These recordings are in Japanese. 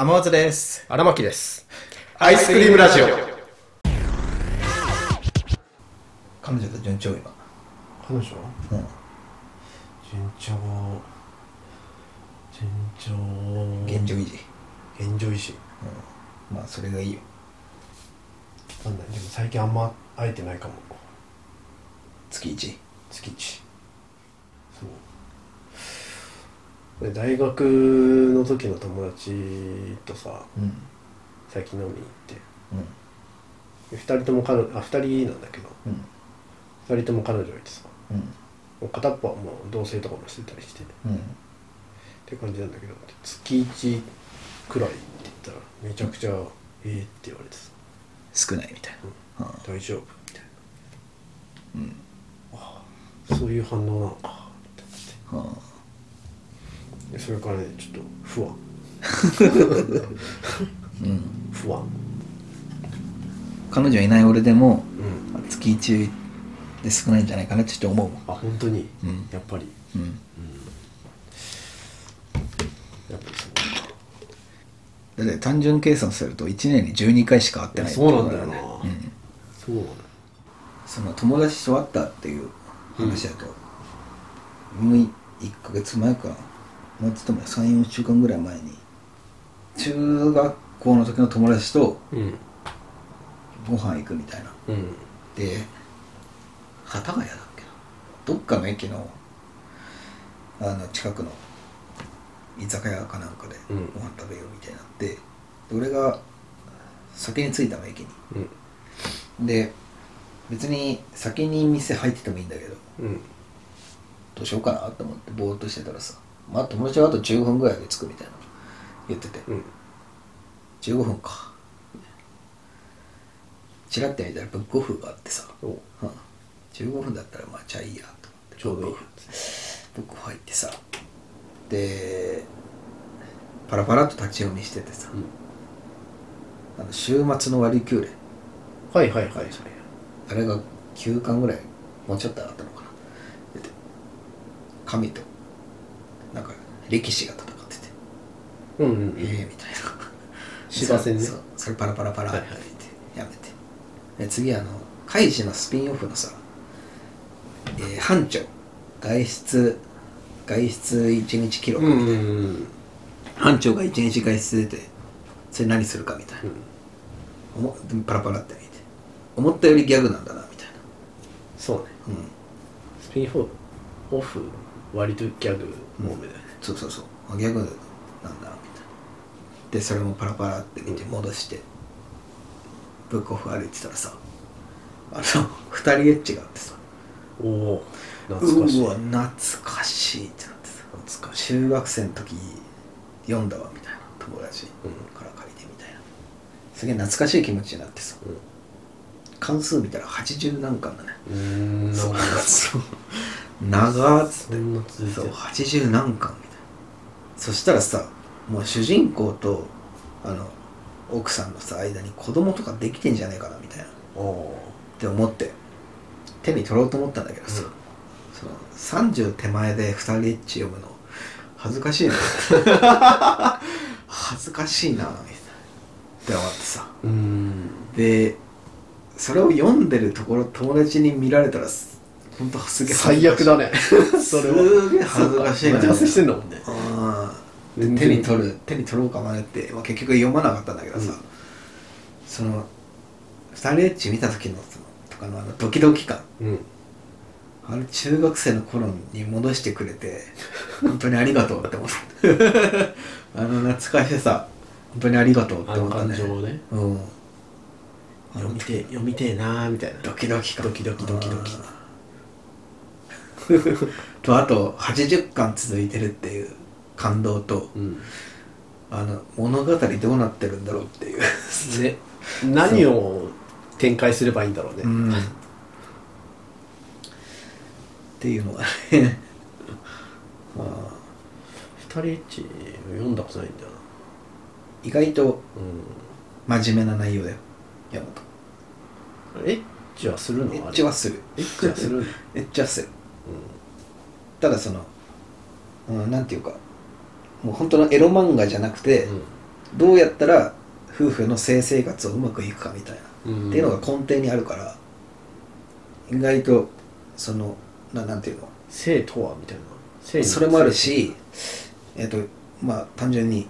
天松です。荒牧です。アイスクリームラジオ。彼女と順調今。彼女？うん。順調。順調。現状維持。現状維持。うん。まあ、それがいいよ。なんだでも最近あんま会えてないかも。月一。月一。そう。で大学の時の友達とさ、うん。最近飲みに行って、うん。二人とも彼女、あ、二人なんだけど、うん。二人とも彼女がいてさ、うん。もう片っぽはもう同棲とかもしてたりして、うん。って感じなんだけど月1くらいって言ったらめちゃくちゃ「ええって言われてさ少ないみたいな。「大丈夫?」みたいうん。なそういう反応なのかって思ってそれからねちょっと不安。あ。うん。不安。彼女いない俺でも、うん。月一で少ないんじゃないかなってちょっと思う。あ本当に、うん。やっぱり。うん。やっぱりそう。かだって単純計算すると1年に12回しか会ってないそうなんだよね。うん。そうなのその友達と会ったっていう話だと、もう1ヶ月前かもうちょっと前34週間ぐらい前に中学校の時の友達とうん。ご飯行くみたいな。うん。で幡ヶ谷だっけな。どっかの駅のあの近くの居酒屋かなんかでん。飯食べようみたいになって、で俺が先に着いたの駅に。うん。で別に先に店入っててもいいんだけどうん。どうしようかなと思ってぼーっとしてたらさまあ友達はあと15分ぐらいで着くみたいな言ってて、うん。15分か。チラッて見たらブックオフがあってさ、お。うん、15分だったらまあじゃあいいやと思って。ちょうどいいブックオフ入ってさ。でパラパラっと立ち読みしててさ、あの週末の割り休例はいはいはいはいあれが9巻ぐらいもうちょっとあったのかな。出て神となんか力士が戦ってて。うんうん。ええみたいな。芝戦ね。そうそれパラパラパラってはいはい。言ってやめて。で次あのカイジのスピンオフのさ、えー班長外出外出1日記録うんみたいな、うんうん班長が1日外出出てそれ何するかみたいな、おもでもパラパラって見て。思ったよりギャグなんだなみたいそうね。なうん。スピンオフ割とギャグ多めだよねそうそうそう。あギャグなんだなみたいな。でそれもパラパラって見て戻して、ブックオフ歩いてたらさあの二人エッチがあってさ。おお懐かしい。うわ懐かしいってなってさ。懐かしい。中学生の時読んだわみたいな友達から借りてみたいな。すげえ懐かしい気持ちになってさ。関数見たら80何巻だね。うんう。ーんそう。長っつって。そうる。80何巻みたいなそしたらさもう主人公とあの奥さんのさ間に子供とかできてんじゃねえかなみたいな。っおおて思って手に取ろうと思ったんだけどさ、うん。その30手前で2人エッチ読むの恥ずかしいな。恥ずかしいなみたいな。って思ってさ。うーん。でそれを読んでるところ友達に見られたらほんとすげえ最悪だね。それは。すげえ恥ずかしい。な待ち合わせしてんだもんね手に取る手に取ろうか迷って、まあ、結局読まなかったんだけどさ、うん。その二人エッチ見た時のそのとかのあのドキドキ感。うん。あれ中学生の頃に戻してくれて 本当にありがとうって思って あの懐かしさ。本当にありがとうって思ったね。感情をね。うん。読みてえ読みてえなーみたいな。ドキドキ感。ドキドキドキドキ。とあと80巻続いてるっていう感動とうん。あの物語どうなってるんだろうっていう。ね。何を展開すればいいんだろうね。うん。っていうのがね。まあ二人エッチ読んだことないんだよ意外とな真面目な内容だよ。山うんエッチはするの？本エッチはする。エッチはする。エッチはする。ただその、うん、なんていうかもう本当のエロ漫画じゃなくて、うん。どうやったら夫婦の性生活をうまくいくかみたいな、うん。っていうのが根底にあるから意外とそのななんていうの？性とはみたいな。性にそれもあるしえっ、とまあ単純に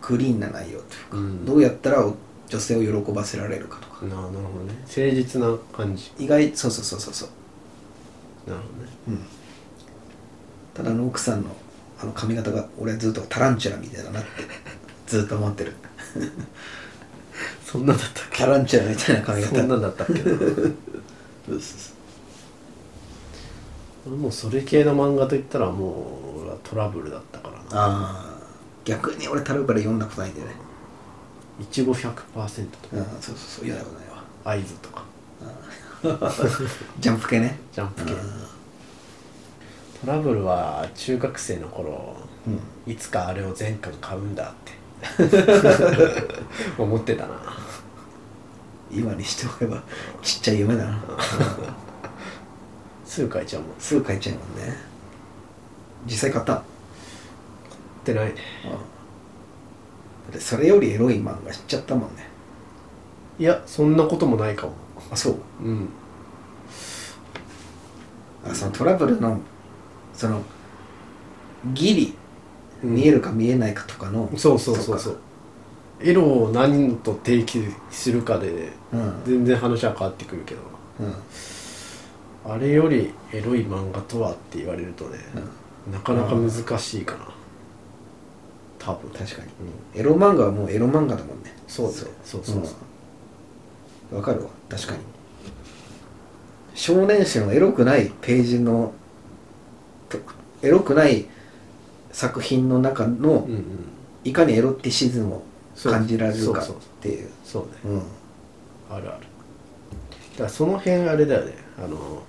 クリーンな内容というか、うん。どうやったらお女性を喜ばせられるかとか。ななるほどね。誠実な感じ。意外そうそうそうそうそう。なるほどね。うん。ただあの奥さんのあの髪型が俺ずっとタランチュラみたいだなってずっと思ってる。そんなんだったっけ？タランチュラみたいな髪型。そんなんだったっけ？うもうそれ系の漫画といったらもう俺はトラブルだったからな。ああ逆に俺タルバル読んだことないんだよね。いちご100%とか。うんそうそうそう。嫌なことないわ。合図とか。ジャンプ系ね。ジャンプ系トラブルは中学生の頃うん。いつかあれを全巻買うんだって。思ってたな。今にしておけばちっちゃい夢だな。すぐ買えちゃうもん。すぐ買えちゃうもんね。実際買った。のってない。ねそれよりエロい漫画知っちゃったもんね。いやそんなこともないかも。あそう。うん。あそのトラブルのそのギリうん。見えるか見えないかとかの、そうそうそうそう。エロを何と定義するかでうん。全然話は変わってくるけど。うん。あれよりエロい漫画とはって言われるとね、なかなか難しいかな。多分。確かに。うん。エロ漫画はもうエロ漫画だもんね。そうね。そうそうそう。うん。わかるわ。確かに。少年誌のエロくないページのとエロくない作品の中のうんうん。いかにエロティシズムを感じられるかっていう。そうね。うん。あるある。だからその辺あれだよね。あの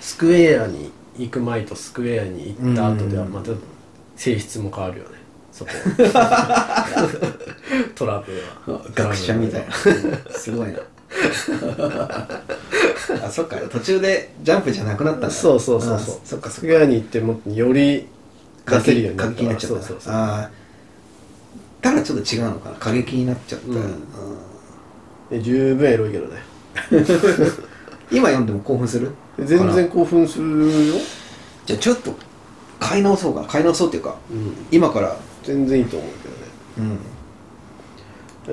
スクエアに行く前とスクエアに行った後ではまた性質も変わるよね。そこ トラブルは。学者みたいな。すごいな あそっか。途中でジャンプじゃなくなったんだ。そうそうそうそう。あそっかそスっか。に行ってもより出せるようにな過った。激になっちゃった。そうそうそう。あだちょっと違うのかな。過激になっちゃった、うん。うん。で十分エロいけどね。今読んでも興奮する？全然興奮するよ、じゃあちょっと買い直そうか。買い直そうっていうかうん、今から。全然いいと思うけどね。うんだ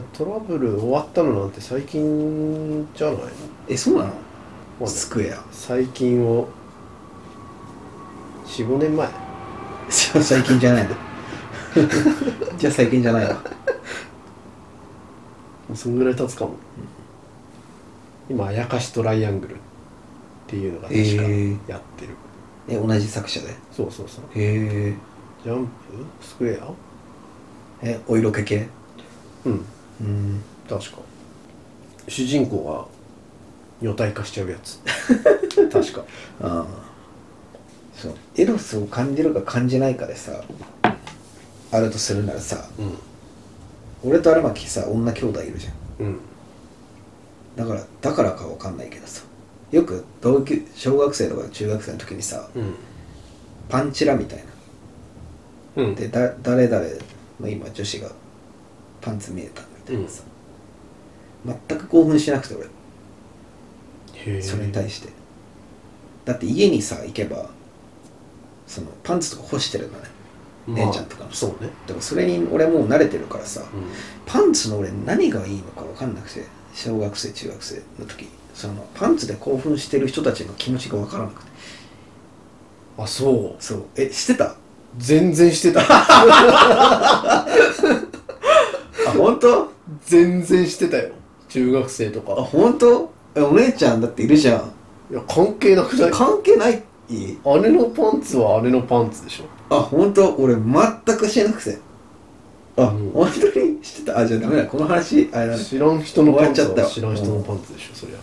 だトラブル終わったのなんて最近じゃないの、えそうなの、まあねスクエア。最近を45年前。最近じゃないの？じゃあ最近じゃないわそんぐらい経つかも、今「あやかしトライアングル」っていうのが確かえ。ーやってる、え同じ作者で？へそうそうそう。え。ジャンプ？スクエア？えお色気系？うん。うん。確か。主人公が女体化しちゃうやつ。確か。ああ。そう。エロスを感じるか感じないかでさあるとするならさうん。俺と荒牧さ女兄弟いるじゃん。うん。だからだからかわかんないけどさよく同級小学生とか中学生の時にさうん。パンチラみたいな。うん。でだ誰々の今女子がパンツ見えたみたいなさ、全く興奮しなくて俺。それに対して。だって家にさ行けばそのパンツとか干してるのね。姉ちゃんとかも。そうね。だからそれに俺もう慣れてるからさうパンツの俺何がいいのか分かんなくて小学生中学生の時。そのパンツで興奮してる人たちの気持ちが分からなくて。んあそう。そう。えしてた？全然してた。あ 本当？全然してたよ。中学生とあか本当？えお姉ちゃんだっているじゃん。いや関係なくない？関係ない姉のパンツは姉のパンツでしょ。あ本当？俺全くしてなくて。あ、うん。本当にしてた？あじゃあダメだ。この話あれだね。知らん人のパンツ終わっちゃった。わは知らん人のパンツでしょそりゃ。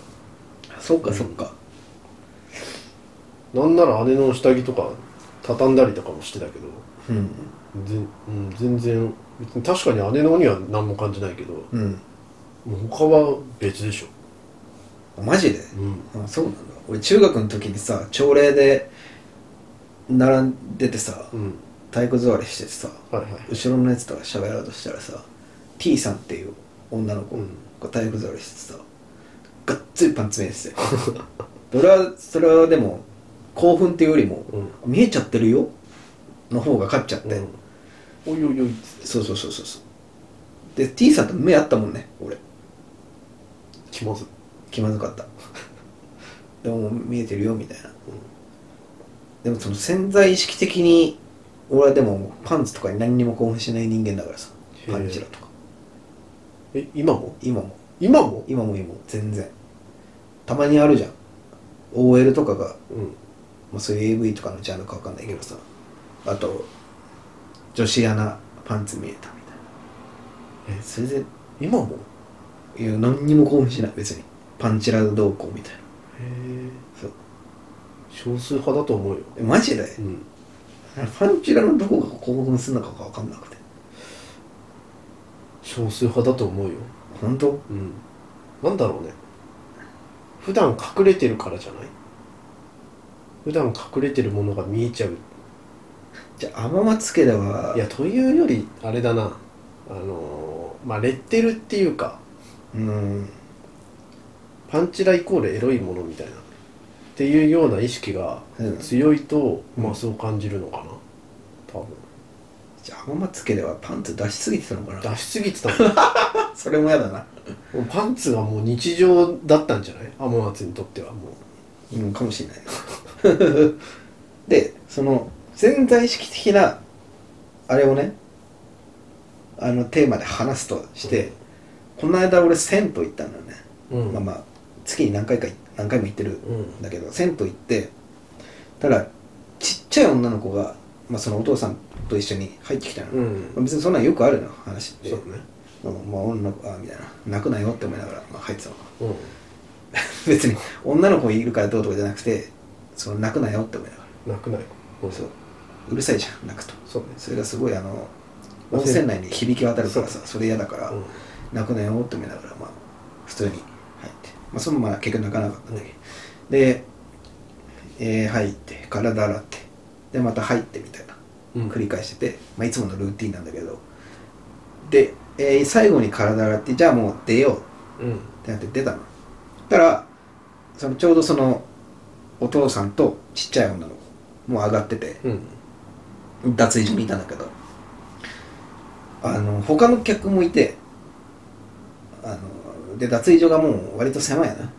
そっかそっか。なんなら姉の下着とか畳んだりとかもしてたけど。うん。全,、うん、全然別に確かに姉のには何も感じないけどうん。もう他は別でしょ。あマジで？うん。あそうなんだ。俺中学の時にさ朝礼で並んでてさうん。体育座りしててさはいはい。後ろのやつとか喋ろうとしたらさ T さんっていう女の子うん。が体育座りしててさがっつりパンツ見えてて。俺はそれはでも興奮っていうよりも、うん。見えちゃってるよの方が勝っちゃって、うんおいおいおいそうそうそうそうそう。で T さんと目合ったもんね俺。気まず。気まずかった。でも見えてるよみたいな、でもその潜在意識的に俺はでもパンツとかに何にも興奮しない人間だからさパンチラとか。え今も？今も。今も？今も今も。全然。たまにあるじゃん。OL とかが、うん。まあ、そういう AV とかのジャンルかわかんないけどさ。あと女子アナパンツ見えたみたいな。えそれで今も？いや何にも興奮しない別に。パンチラどうこうみたいな。へえそう。少数派だと思うよ。えマジで？うん。パンチラのどこが興奮するのかが分かんなくて。少数派だと思うよ。本当？うん。なんだろうね。普段隠れてるからじゃない？普段隠れてるものが見えちゃうじゃあ天松家ではいやというよりあれだな。あのーまあレッテルっていうかうん。パンチライコールエロいものみたいなっていうような意識がうん。強いと、うん。まあそう感じるのかな。多分。じゃあ天松家ではパンツ出しすぎてたのかな。出しすぎてたもん それも嫌だな。もうパンツがもう日常だったんじゃない？天松にとってはもうんかもしれないな。でその潜在意識的なあれをねあのテーマで話すとして、この間俺銭湯行ったんだよね、う、うん。まあまあ月に何回か何回も行ってるうんんだけど銭湯行ってただちっちゃい女の子が、まあ、そのお父さんと一緒に入ってきたの、うん。まあ別にそんなんよくあるの話って。そうね。うんまあ女の子あみたいな。泣くなよって思いながら、まあ、入ってたの。うん。別に女の子いるからどうとかじゃなくてその泣くなよって思いながら。泣くないうんそううるさいじゃん泣くと。そうね。それがすごいあのまあ温泉内に響き渡るからさそそれ嫌だから、うん。泣くなよって思いながらまあ普通に入って。まあそのまま結局泣かなかったんだけど、で、えー入って体洗ってでまた入ってみたいなうん。繰り返してて、まあ、いつものルーティンなんだけど。で、えー最後に体洗ってじゃあもう出よう。うん。ってなって出たの。たらそのちょうどそのお父さんとちっちゃい女の子もう上がってて。うん脱衣所にいたんだけど。あの他の客もいてあので脱衣所がもう割と狭いやな。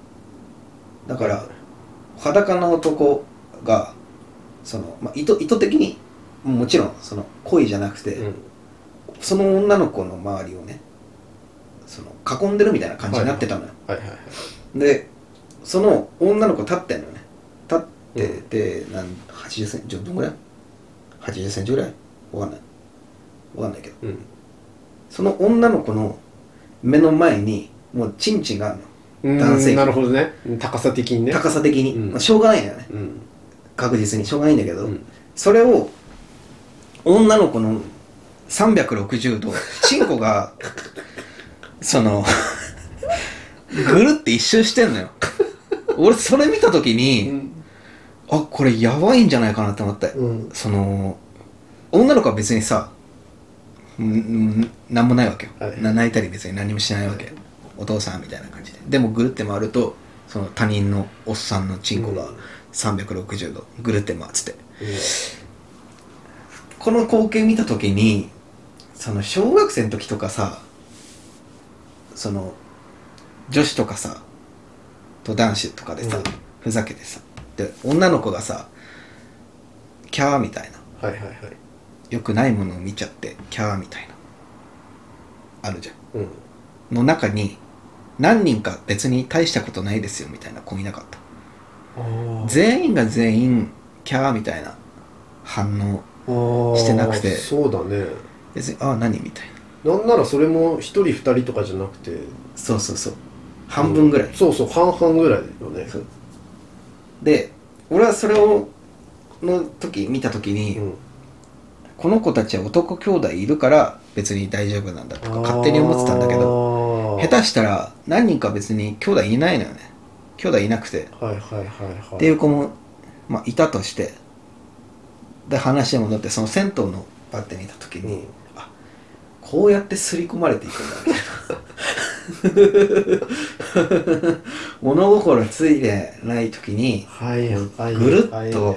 だから裸の男がその、まあ、意図意図的にもちろんその恋じゃなくて、うん。その女の子の周りをねその囲んでるみたいな感じになってたのよ、でその女の子立ってんのよね。立ってて、なん80センチどんぐらい80センチぐらい？わかんない。わかんないけど。うん。その女の子の目の前にもうチンチンがあるの。うん男性器。なるほどね。高さ的にね。高さ的に、うん。まあ、しょうがないんだよね。うん。確実にしょうがないんだけど、うん。それを女の子の360度チンコが そのぐるって一周してんのよ。俺それ見た時に、あこれやばいんじゃないかなって思って、うん。その女の子は別にさうんうんなんもないわけよ、はい。な泣いたり別に何もしないわけ、お父さんみたいな感じで。でもぐるって回るとその他人のおっさんのチンコがうん。360度ぐるって回ってて。うん。この光景見た時にその小学生の時とかさその女子とかさと男子とかでさ、うん。ふざけてさで女の子がさキャーみたいな。はいはいはい。よくないものを見ちゃってキャーみたいな。あるじゃうん。んの中に何人か別に大したことないですよみたいな子いなかった。あ全員が全員キャーみたいな反応あしてなくて。そうだね。別にああ何みたいな。なんならそれも一人二人とかじゃなくて。そうそうそう。半分ぐらい、そうそう半々ぐらいよね。そうで俺はそれをの時見た時に、うん。この子たちは男兄弟いるから別に大丈夫なんだとか勝手に思ってたんだけどど下手したら何人か別に兄弟いないのよね。兄弟いなくて。はいはいはいはい。っていう子も、まあ、いたとしてで話戻ってその銭湯のパッて見た時に、うん。あこうやって刷り込まれていくんだみたいな 物心ついてない時にはいはいぐるっと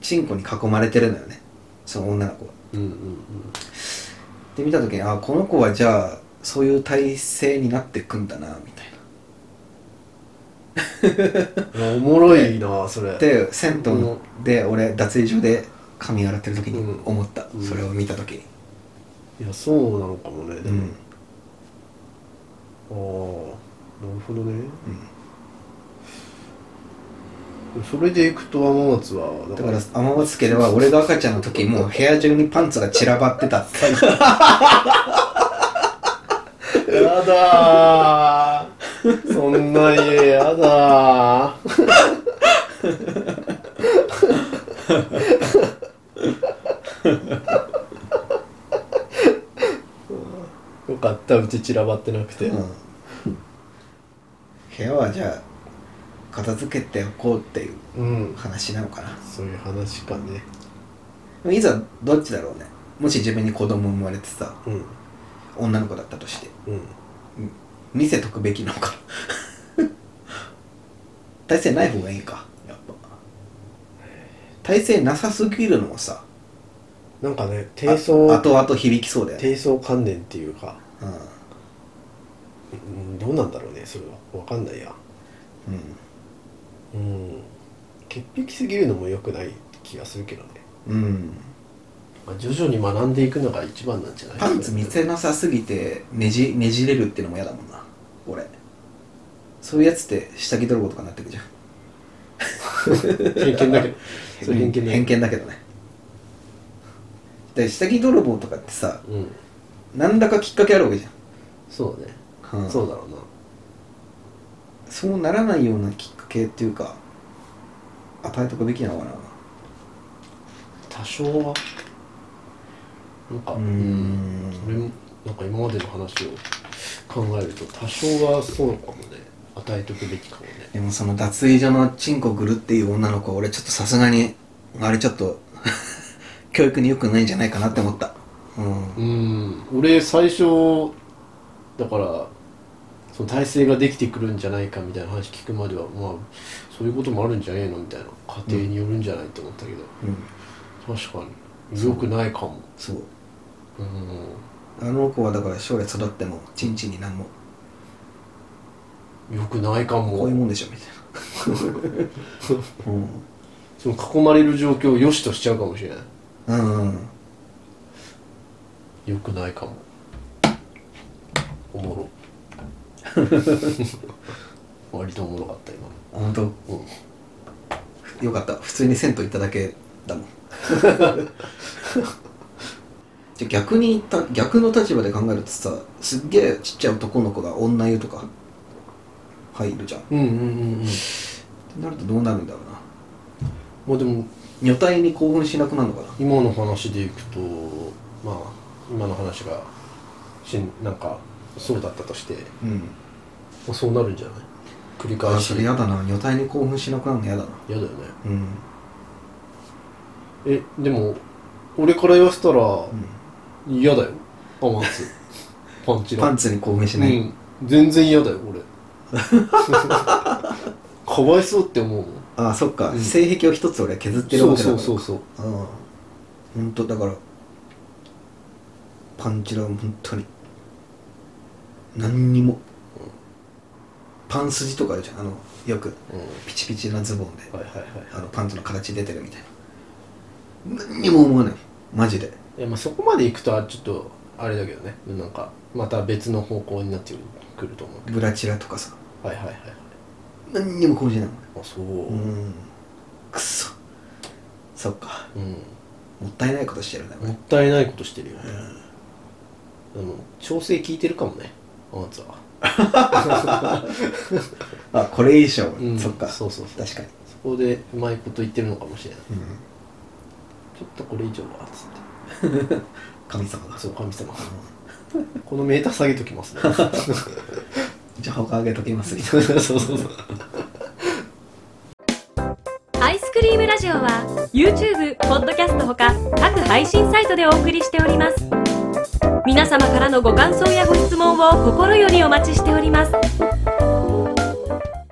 チンコに囲まれてるのよね。その女の子がうんうん。で見た時にあこの子はじゃあそういう体勢になってくんだなみたいな。うんおもろいなそれ。で銭湯ので俺脱衣所で髪洗ってる時に思った、うん。それを見た時に。いやそうなのかもねでも、うんああなるほどね、それでいくと天松はだから天松家では俺が赤ちゃんの時もう 部屋中にパンツが散らばってた。ってやだー。そんな家やだー よかったうち散らばってなくて、うん。部屋はじゃあ片付けておこうっていううん。話なのかな？そういう話かね。でもいざどっちだろうね。もし自分に子供生まれてさうん。女の子だったとしてうん。見せとくべきなのか？体勢ない方がいいかやっぱ。体勢なさすぎるのもさなんかねあ低層後々響きそうだよね。低層観念っていうか、うん。うん、どうなんだろうねそれは。分かんないや。うん。うん。潔癖すぎるのも良くない気がするけどね、うん。まあ、徐々に学んでいくのが一番なんじゃない？パンツ見せなさすぎてねじねじれるっていうのも嫌だもんな。俺。そういうやつって下着泥棒とかになってくじゃん。偏見だけど。偏見だけど。ね。で下着泥棒とかってさうん何らかきっかけあるわけじそうね、ゃん、うん。そうだろうな。そうならないようなきっかけっていうか与えとくべきなのかな。多少は。なんかうーん。俺もなんか今までの話を考えると多少はそうかもね。与えとくべきかもね。でもその脱衣所のチンコぐるっていう女の子俺ちょっとさすがにあれちょっと 教育に良くないんじゃないかなって思ったうん。うん。俺最初だからその体制ができてくるんじゃないかみたいな話聞くまではまあそういうこともあるんじゃねえのみたいな家庭によるんじゃないと思ったけど、うん確かに。良くないかも。そう。うん。あの子はだから将来育ってもチンチンになんも。良くないかこういうももんでしょみたいな。うん。その囲まれる状況を良しとしちゃうかもしれない。うん良くないかも。おもろ。割とおもろかった今。本当？うん。よかった。普通に銭湯行っただけだもん。じゃあ逆にた逆の立場で考えるとさすっげえちっちゃい男の子が女湯とか入るじゃん。っうんうんうんうん。てなるとどうなるんだろうな。まあでも女体に興奮しなくなるのかな。今の話でいくとまあ今の話がしんなんかそうだったとして、うん。まあ、そうなるんじゃない？繰りあ返し。それ嫌だな。女体に興奮しなくなるの嫌だな。嫌だよね。うん。えでも俺から言わせたらうん。嫌だよ。パンツ。パンチラパンツに興奮しない、うん。全然嫌だよ俺。かわいそうって思うもん。あそっか、うん。性癖を一つ俺は削ってるそうわけだから。そうそうそうう。ん本当だからパンチラは本当に。何にも、パン筋とかあるじゃん。あのよくうん。ピチピチなズボンではいはいはい。あのパンツの形出てるみたいな。何にも思わない。マジで。いやまあそこまで行くとはちょっとあれだけどね。なんかまた別の方向になってくると思うけブラチラとかさ。どはいはいはいはい。何にも興奮しないもん。あそう。うん。くっそ。そっか。うん。もったいないことしてるねもったいないことしてるよね、でも調整効いてるかもねあなたは。あこれいいでしょ、うんそっか。そうそうそう。確かに、そこでうまいこと言ってるのかもしれない。うん、ちょっとこれ以上はつって。神様が。そう神様このメーター下げときますね。じゃあ他あげときます。みたいそうそうそう。アイスクリームラジオは YouTube、ポッッドキャストほか各配信サイトでお送りしております皆様からのご感想やご質問を心よりお待ちしております。